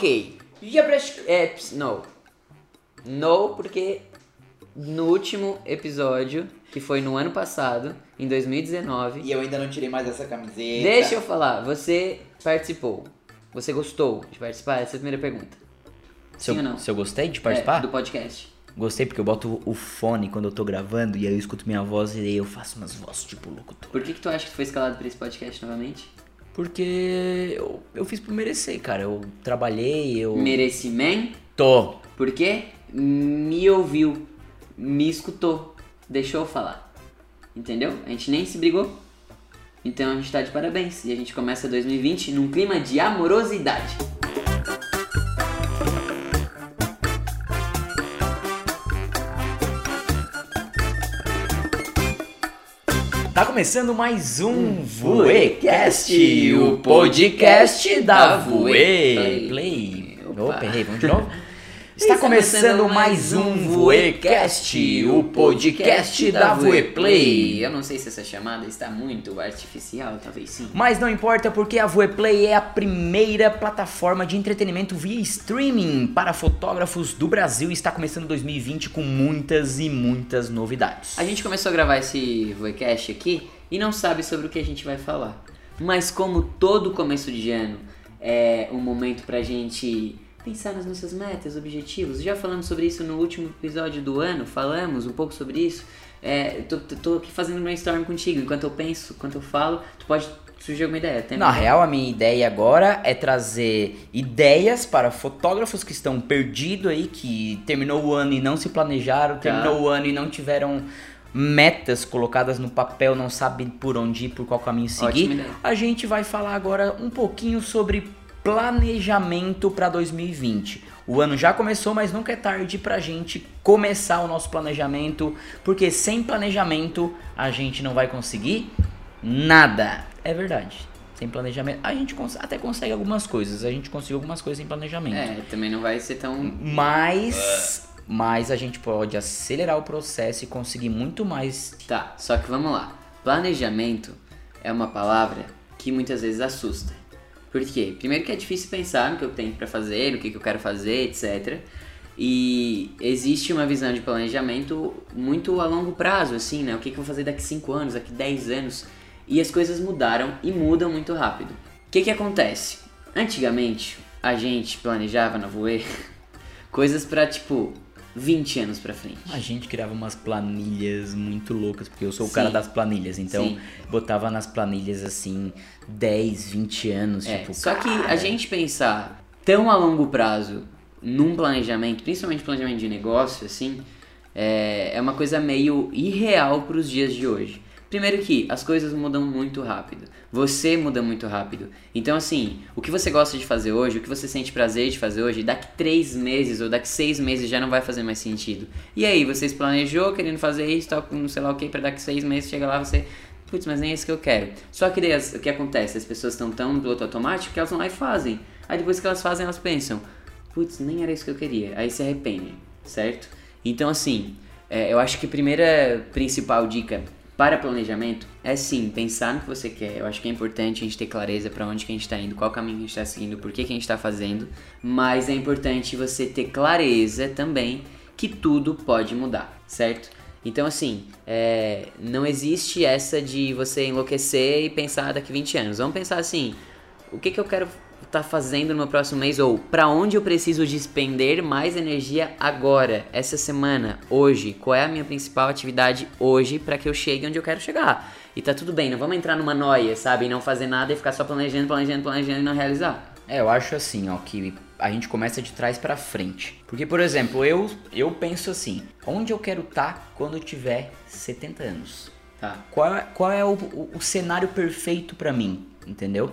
Ok. Já praticou. É, ps- no. No, porque no último episódio, que foi no ano passado, em 2019. E eu ainda não tirei mais essa camiseta. Deixa eu falar, você participou. Você gostou de participar? Essa é a primeira pergunta. Se Sim ou eu, não? se eu gostei de participar? É, do podcast. Gostei porque eu boto o fone quando eu tô gravando e aí eu escuto minha voz e aí eu faço umas vozes tipo locutor. Por que, que tu acha que tu foi escalado pra esse podcast novamente? Porque eu, eu fiz por merecer, cara. Eu trabalhei, eu. Merecimento? Tô. Por quê? Me ouviu, me escutou, deixou eu falar. Entendeu? A gente nem se brigou. Então a gente tá de parabéns. E a gente começa 2020 num clima de amorosidade. Tá começando mais um Voecast, o podcast da Voe Play. Opa, errei, vamos de novo? Está começando mais um Voecast, o podcast da Voe Play. Eu não sei se essa chamada está muito artificial, talvez sim. Mas não importa porque a Voeplay é a primeira plataforma de entretenimento via streaming para fotógrafos do Brasil e está começando 2020 com muitas e muitas novidades. A gente começou a gravar esse Voicast aqui e não sabe sobre o que a gente vai falar. Mas como todo começo de ano é um momento pra gente pensar nas nossas metas, objetivos. Já falamos sobre isso no último episódio do ano, falamos um pouco sobre isso. É, tô, tô- aqui fazendo brainstorm contigo. Enquanto eu penso, enquanto eu falo, tu pode surgir alguma ideia. Tem Na real, a minha ideia agora é trazer ideias para fotógrafos que estão perdidos aí, que terminou o ano e não se planejaram, terminou o ano e não tiveram metas colocadas no papel, não sabe por onde ir, por qual caminho seguir. A gente vai falar agora um pouquinho sobre planejamento para 2020. O ano já começou, mas nunca é tarde pra gente começar o nosso planejamento, porque sem planejamento a gente não vai conseguir nada. É verdade. Sem planejamento, a gente até consegue algumas coisas. A gente conseguiu algumas coisas sem planejamento. É, também não vai ser tão. Mas, mas a gente pode acelerar o processo e conseguir muito mais. Tá, só que vamos lá. Planejamento é uma palavra que muitas vezes assusta. Por quê? Primeiro que é difícil pensar no que eu tenho pra fazer, no que, que eu quero fazer, etc. E existe uma visão de planejamento muito a longo prazo, assim, né? O que, que eu vou fazer daqui 5 anos, daqui 10 anos. E as coisas mudaram e mudam muito rápido. O que, que acontece? Antigamente, a gente planejava na Voe coisas pra, tipo, 20 anos pra frente. A gente criava umas planilhas muito loucas, porque eu sou o Sim. cara das planilhas, então Sim. botava nas planilhas assim 10, 20 anos, É, tipo, só que a cara, gente pensar tão a longo prazo num planejamento, principalmente planejamento de negócio, assim, é, é uma coisa meio irreal para os dias de hoje. Primeiro que as coisas mudam muito rápido. Você muda muito rápido. Então, assim, o que você gosta de fazer hoje, o que você sente prazer de fazer hoje, daqui três meses ou daqui seis meses já não vai fazer mais sentido. E aí, você se planejou querendo fazer isso, tal, não sei lá o que, para daqui seis meses chega lá você Putz, mas nem é isso que eu quero. Só que daí o que acontece? As pessoas estão tão no piloto automático que elas vão lá e fazem. Aí depois que elas fazem, elas pensam, putz, nem era isso que eu queria. Aí se arrependem, certo? Então assim, é, eu acho que a primeira principal dica para planejamento é sim, pensar no que você quer. Eu acho que é importante a gente ter clareza para onde que a gente está indo, qual caminho que a gente está seguindo, por que, que a gente está fazendo. Mas é importante você ter clareza também que tudo pode mudar, certo? Então, assim, é, não existe essa de você enlouquecer e pensar daqui 20 anos. Vamos pensar assim: o que, que eu quero estar fazendo no próximo mês? Ou para onde eu preciso despender mais energia agora, essa semana, hoje? Qual é a minha principal atividade hoje para que eu chegue onde eu quero chegar? E tá tudo bem, não vamos entrar numa noia, sabe? E não fazer nada e ficar só planejando, planejando, planejando e não realizar. É, eu acho assim, ó, que a gente começa de trás pra frente. Porque, por exemplo, eu, eu penso assim, onde eu quero estar quando eu tiver 70 anos? Tá. Qual, é- qual é o, o- o cenário perfeito pra mim, entendeu?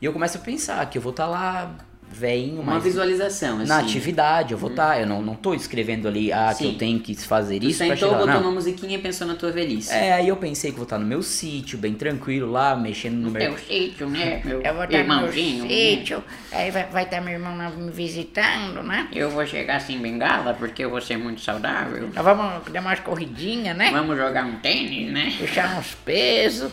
E eu começo a pensar que eu vou estar lá veinho, Uma mas visualização, assim. na atividade, eu vou estar, eu não, não tô escrevendo ali, ah, que Sim. eu tenho que fazer Tu isso sentou, chegar botou não. uma musiquinha e pensou na tua velhice. É, aí eu pensei que vou estar no meu sítio, bem tranquilo lá, mexendo no Teu meu... sítio, né, meu Eu vou estar no meu irmãozinho? né? sítio, aí vai vai estar meu irmão lá me visitando, né? Eu vou chegar sem bengala porque eu vou ser muito saudável. Nós vamos dar umas corridinhas, né? Vamos jogar um tênis, né? Puxar uns pesos.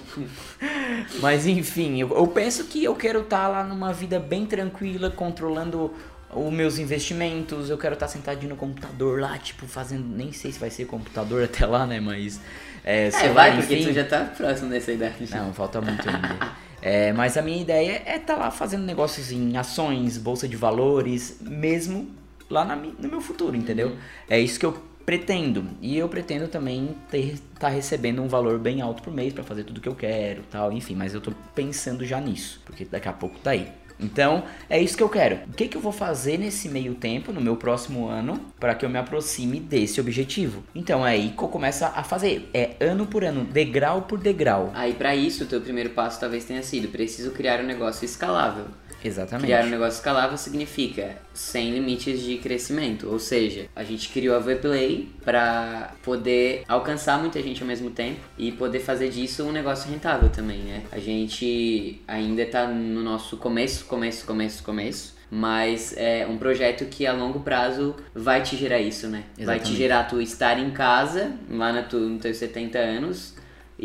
Mas enfim, eu, eu penso que eu quero estar lá numa vida bem tranquila, controlando os meus investimentos, eu quero estar sentadinho no computador lá, tipo, fazendo. Nem sei se vai ser computador até lá, né? Mas. É, É, lá, vai, porque tu já tá próximo dessa idade. Não, falta muito ainda. É, mas a minha ideia é estar lá fazendo negócios em ações, bolsa de valores, mesmo lá na no meu futuro, entendeu? É isso que eu pretendo. E eu pretendo também estar recebendo um valor bem alto por mês para fazer tudo que eu quero, tal, enfim. Mas eu tô pensando já nisso, porque daqui a pouco tá aí. Então, é isso que eu quero. O que, que eu vou fazer nesse meio tempo, no meu próximo ano, para que eu me aproxime desse objetivo? Então, é aí que eu começo a fazer. É ano por ano, degrau por degrau. Aí pra isso, o teu primeiro passo talvez tenha sido, preciso criar um negócio escalável. Exatamente. Criar um negócio escalável significa sem limites de crescimento, ou seja, a gente criou a Vplay para poder alcançar muita gente ao mesmo tempo e poder fazer disso um negócio rentável também, né? A gente ainda tá no nosso começo, começo, começo, começo. Mas é um projeto que a longo prazo vai te gerar isso, né? Vai te Exatamente. gerar tu estar em casa, lá na tu, nos teus 70 anos,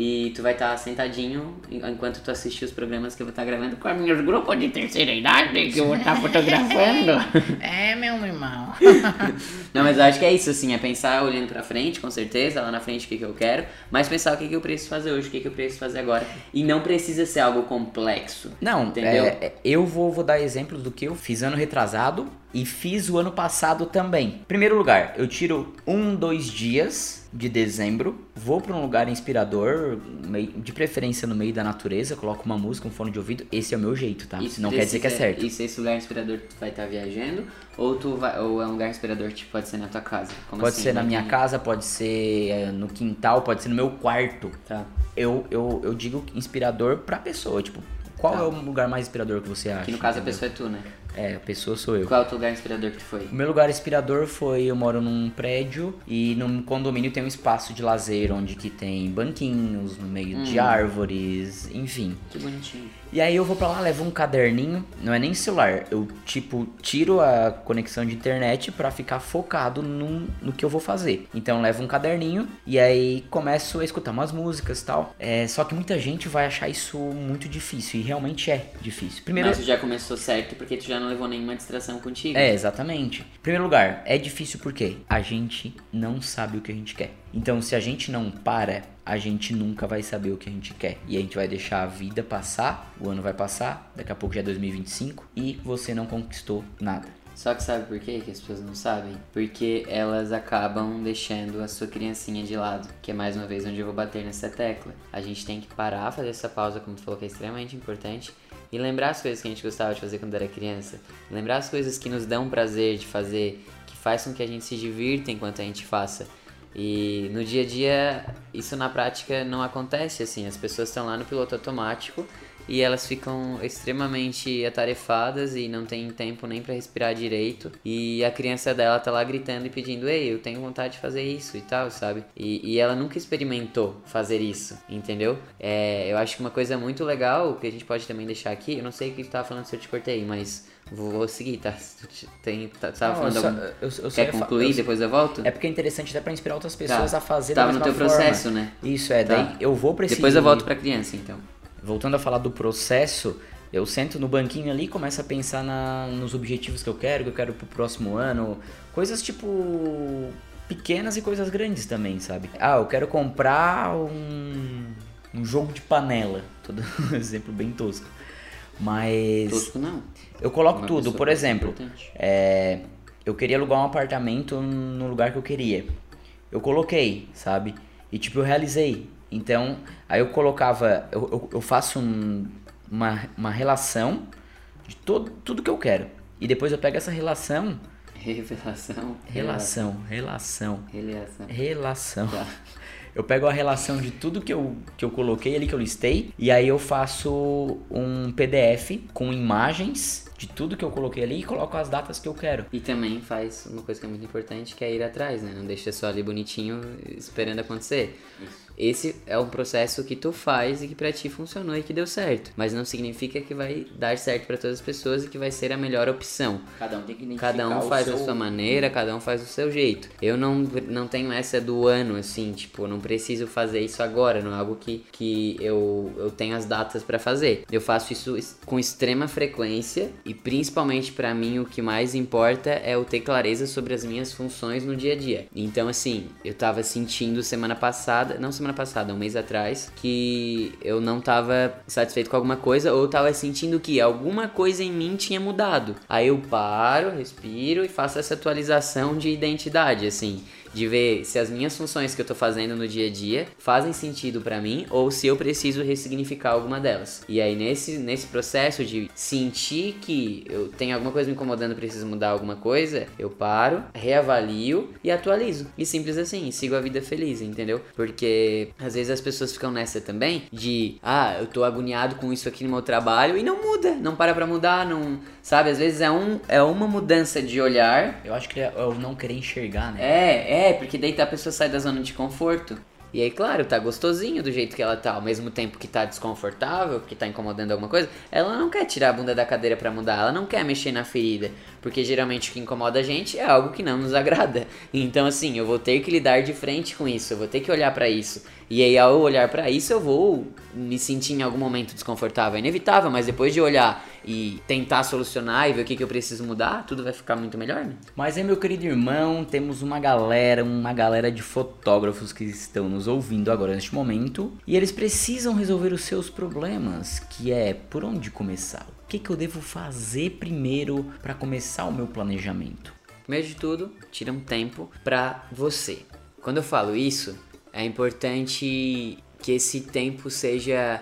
e tu vai estar sentadinho en- enquanto tu assiste os programas que eu vou estar gravando com a Meus grupos de terceira idade que eu vou estar fotografando. É, meu irmão. Não, mas eu acho que é isso, assim, é pensar olhando pra frente, com certeza, lá na frente o que, que eu quero, mas pensar o que, que eu preciso fazer hoje, o que, que eu preciso fazer agora. E não precisa ser algo complexo. Não, Entendeu? é, é, eu vou, vou dar exemplos do que eu fiz ano retrasado e fiz o ano passado também. Primeiro lugar, eu tiro um, dois dias de dezembro, vou para um lugar inspirador, de preferência no meio da natureza, coloco uma música, um fone de ouvido. Esse é o meu jeito, tá? Isso Não quer dizer que é certo. Isso, esse lugar inspirador tu vai estar viajando, ou tu vai, ou é um lugar inspirador que pode ser na tua casa? Como Pode assim? ser na minha casa, pode ser é, no quintal, pode ser no meu quarto. Tá. Eu, eu, eu digo inspirador pra pessoa, tipo, qual Tá. é o lugar mais inspirador que você acha? Que no caso a entendeu? pessoa é tu, né? É, a pessoa sou eu. Qual é o teu lugar inspirador que foi? O meu lugar inspirador foi, eu moro num prédio e num condomínio tem um espaço de lazer onde que tem banquinhos no meio de árvores, enfim. Que bonitinho. E aí eu vou pra lá, levo um caderninho, não é nem celular, eu tipo tiro a conexão de internet pra ficar focado num- no que eu vou fazer. Então eu levo um caderninho e aí começo a escutar umas músicas e tal. É, só que muita gente vai achar isso muito difícil e realmente é difícil. Primeiro, Mas tu já começou certo porque tu já não levou nenhuma distração contigo. é, exatamente. Em primeiro lugar, é difícil porque a gente não sabe o que a gente quer. Então, se a gente não para, a gente nunca vai saber o que a gente quer. E a gente vai deixar a vida passar, o ano vai passar, daqui a pouco já é 2025 e você não conquistou nada. Só que sabe por quê que as pessoas não sabem? Porque elas acabam deixando a sua criancinha de lado. Que é mais uma vez onde eu vou bater nessa tecla. A gente tem que parar, fazer essa pausa, como tu falou, que é extremamente importante. E lembrar as coisas que a gente gostava de fazer quando era criança. Lembrar as coisas que nos dão prazer de fazer, que faz com que a gente se divirta enquanto a gente faça. E no dia a dia, isso na prática não acontece assim. As pessoas estão lá no piloto automático e elas ficam extremamente atarefadas e não tem tempo nem pra respirar direito. E a criança dela tá lá gritando e pedindo: Ei, eu tenho vontade de fazer isso e tal, sabe? E, e ela nunca experimentou fazer isso, entendeu? É, eu acho que uma coisa muito legal que a gente pode também deixar aqui, eu não sei o que tu tava falando se eu te cortei, mas vou, seguir, tá? Tem, tá, tava Não, falando eu só- algum... eu- eu Quer concluir, eu- depois eu volto? É porque é interessante até pra inspirar outras pessoas Tá. a fazer Tava no teu forma. processo, né? Isso, é. Tá. Daí eu vou pra esse... Depois eu volto pra criança, então. Voltando a falar do processo, eu sento no banquinho ali e começo a pensar na- nos objetivos que eu quero, que eu quero pro próximo ano. Coisas tipo. pequenas e coisas grandes também, sabe? Ah, eu quero comprar um. um jogo de panela. Tô dando um exemplo bem tosco. Mas. Tosco não. Eu coloco tudo, por exemplo. É, eu queria alugar um apartamento no lugar que eu queria. Eu coloquei, sabe? E tipo, eu realizei. Então, aí eu colocava. Eu, eu, eu faço um- uma, uma relação de todo, tudo que eu quero. E depois eu pego essa relação. Revelação. Relação, relação, Revelação. relação. Tá. Eu pego a relação de tudo que eu, que eu coloquei ali, que eu listei, e aí eu faço um PDF com imagens de tudo que eu coloquei ali e coloco as datas que eu quero. E também faz uma coisa que é muito importante, que é ir atrás, né? Não deixa só ali bonitinho esperando acontecer. Esse é um processo que tu faz e que pra ti funcionou e que deu certo. Mas não significa que vai dar certo para todas as pessoas e que vai ser a melhor opção. Cada um tem que identificar Cada um faz seu... a sua maneira, cada um faz o seu jeito. Eu não, não tenho essa do ano, assim, tipo, não preciso fazer isso agora, não é algo que, que eu, eu tenho as datas para fazer. Eu faço isso com extrema frequência e principalmente pra mim o que mais importa é eu ter clareza sobre as minhas funções no dia a dia. Então, assim, eu tava sentindo semana passada, não semana passada, um mês atrás, que eu não tava satisfeito com alguma coisa ou tava sentindo que alguma coisa em mim tinha mudado. Aí eu paro, respiro e faço essa atualização de identidade, assim, de ver se as minhas funções que eu tô fazendo no dia a dia fazem sentido pra mim ou se eu preciso ressignificar alguma delas. E aí nesse nesse processo de sentir que eu tenho alguma coisa me incomodando, preciso mudar alguma coisa, eu paro, reavalio e atualizo. E simples assim, sigo a vida feliz, entendeu? Porque às vezes as pessoas ficam nessa também de, ah, eu tô agoniado com isso aqui no meu trabalho e não muda, não para pra mudar, não, sabe? Às vezes é um é uma mudança de olhar Eu acho que é o não querer enxergar, né? é, é, porque daí a pessoa sai da zona de conforto. E aí, claro, tá gostosinho do jeito que ela tá, ao mesmo tempo que tá desconfortável, que tá incomodando alguma coisa, ela não quer tirar a bunda da cadeira pra mudar, ela não quer mexer na ferida, porque geralmente o que incomoda a gente é algo que não nos agrada. Então, assim, eu vou ter que lidar de frente com isso, eu vou ter que olhar pra isso. E aí, ao olhar pra isso, eu vou me sentir em algum momento desconfortável. É inevitável, mas depois de olhar e tentar solucionar e ver o que, que eu preciso mudar, tudo vai ficar muito melhor, né? Mas aí, meu querido irmão, temos uma galera, uma galera de fotógrafos que estão nos ouvindo agora neste momento e eles precisam resolver os seus problemas, que é por onde começar? O que, que eu devo fazer primeiro para começar o meu planejamento? Primeiro de tudo, tira um tempo pra você. Quando eu falo isso, é importante que esse tempo seja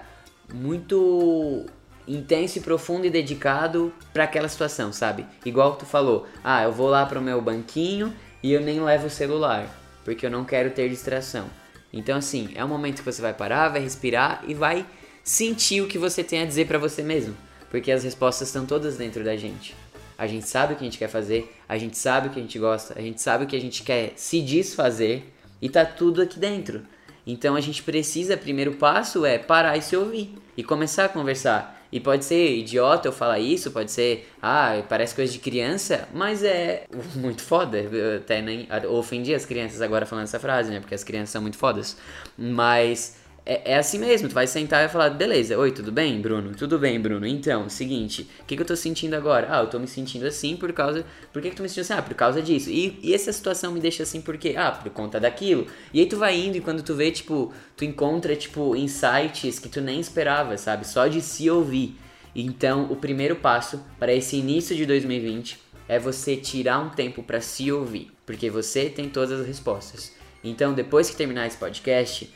muito intenso e profundo e dedicado pra aquela situação, sabe? Igual tu falou, ah, eu vou lá pro meu banquinho e eu nem levo o celular, porque eu não quero ter distração. Então assim, é um momento que você vai parar, vai respirar e vai sentir o que você tem a dizer pra você mesmo, porque as respostas estão todas dentro da gente. A gente sabe o que a gente quer fazer, a gente sabe o que a gente gosta, a gente sabe o que a gente quer se desfazer e tá tudo aqui dentro. Então a gente precisa, primeiro passo é parar e se ouvir e começar a conversar. E pode ser idiota eu falar isso, pode ser, ah, parece coisa de criança, mas é muito foda. Eu até nem ofendi as crianças agora falando essa frase, né? Porque as crianças são muito fodas. Mas é, é assim mesmo, tu vai sentar e vai falar, beleza, oi, tudo bem, Bruno? Tudo bem, Bruno. Então, seguinte, o que, que eu tô sentindo agora? Ah, eu tô me sentindo assim por causa. Por que, que tu me sentindo assim? Ah, por causa disso. E, e essa situação me deixa assim por quê? Ah, por conta daquilo. E aí tu vai indo e quando tu vê, tipo, tu encontra, tipo, insights que tu nem esperava, sabe? Só de se ouvir. Então, o primeiro passo para esse início de 2020 é você tirar um tempo para se ouvir, porque você tem todas as respostas. Então, depois que terminar esse podcast,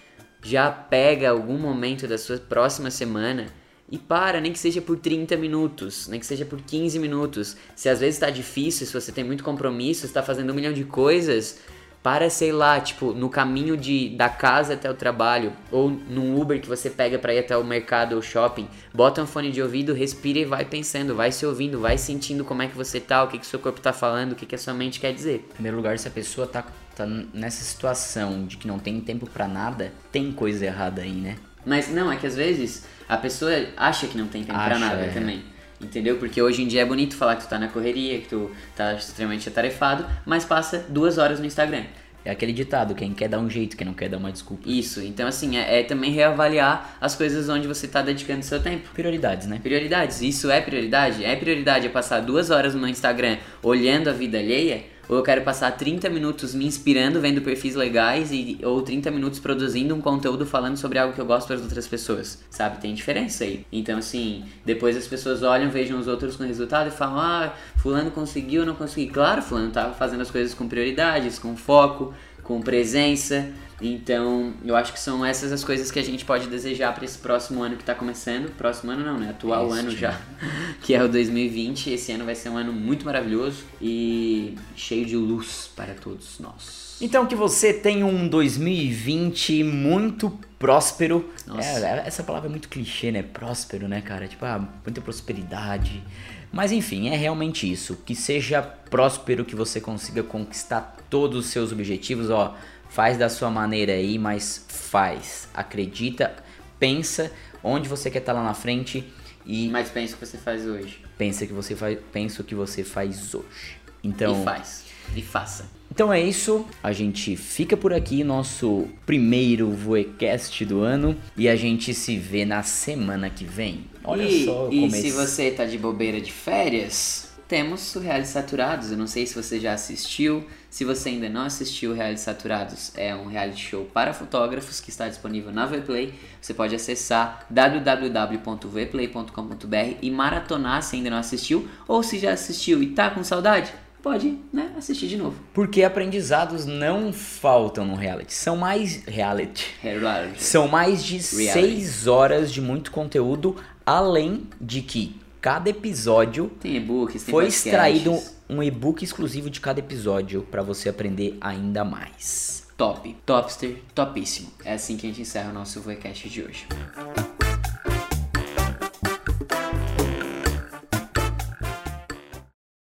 já pega algum momento da sua próxima semana e para, nem que seja por 30 minutos, nem que seja por 15 minutos. Se às vezes tá difícil, se você tem muito compromisso, está fazendo um milhão de coisas, para, sei lá, tipo, no caminho de da casa até o trabalho ou num Uber que você pega para ir até o mercado ou shopping, bota um fone de ouvido, respira e vai pensando, vai se ouvindo, vai sentindo como é que você tá, o que que seu corpo tá falando, o que que a sua mente quer dizer. Em primeiro lugar, se a pessoa tá, tá nessa situação de que não tem tempo pra nada, tem coisa errada aí, né? Mas não, é que às vezes a pessoa acha que não tem tempo pra Acha, nada é. também. Entendeu? Porque hoje em dia é bonito falar que tu tá na correria, que tu tá extremamente atarefado, mas passa duas horas no Instagram. É aquele ditado, quem quer dar um jeito, quem não quer dar uma desculpa. Isso, então assim, é, é também reavaliar as coisas onde você tá dedicando seu tempo. Prioridades, né? Prioridades, isso é prioridade? É prioridade eu passar duas horas no Instagram olhando a vida alheia? Ou eu quero passar 30 minutos me inspirando, vendo perfis legais, e, ou 30 minutos produzindo um conteúdo falando sobre algo que eu gosto para as outras pessoas? Sabe? Tem diferença aí. Então, assim, depois as pessoas olham, vejam os outros com resultado e falam: ah, Fulano conseguiu, não consegui. Claro, Fulano tava fazendo as coisas com prioridades, com foco, com presença. Então, eu acho que são essas as coisas que a gente pode desejar para esse próximo ano que tá começando. Próximo ano não, né? Atual Este ano já, que é o 2020. Esse ano vai ser um ano muito maravilhoso e cheio de luz para todos nós. Então que você tenha um 2020 muito próspero. Nossa. É, essa palavra é muito clichê, né? Próspero, né, cara? Tipo, ah, muita prosperidade. Mas enfim, é realmente isso. Que seja próspero, que você consiga conquistar todos os seus objetivos, ó. Faz da sua maneira aí, mas faz. Acredita, pensa onde você quer estar lá na frente e Mas pensa o que você faz hoje. pensa que você faz, pensa o que você faz hoje. Então, E faz. E faça. então é isso. A gente fica por aqui, nosso primeiro Voecast do ano. E a gente se vê na semana que vem. Olha e, só, e se você tá de bobeira de férias, temos Surreais Saturados. Eu não sei se você já assistiu. Se você ainda não assistiu, Reality Saturados é um reality show para fotógrafos que está disponível na Vplay. Você pode acessar www.vplay.com.br e maratonar se ainda não assistiu. Ou se já assistiu e tá com saudade, pode né, assistir de novo. Porque aprendizados não faltam no reality. São mais. Reality. Reality. São mais de Reality. seis horas de muito conteúdo, além de que cada episódio Tem e-books, tem foi podcasts. extraído um e-book exclusivo de cada episódio para você aprender ainda mais. Top, topster, topíssimo. É assim que a gente encerra o nosso Voicast de hoje.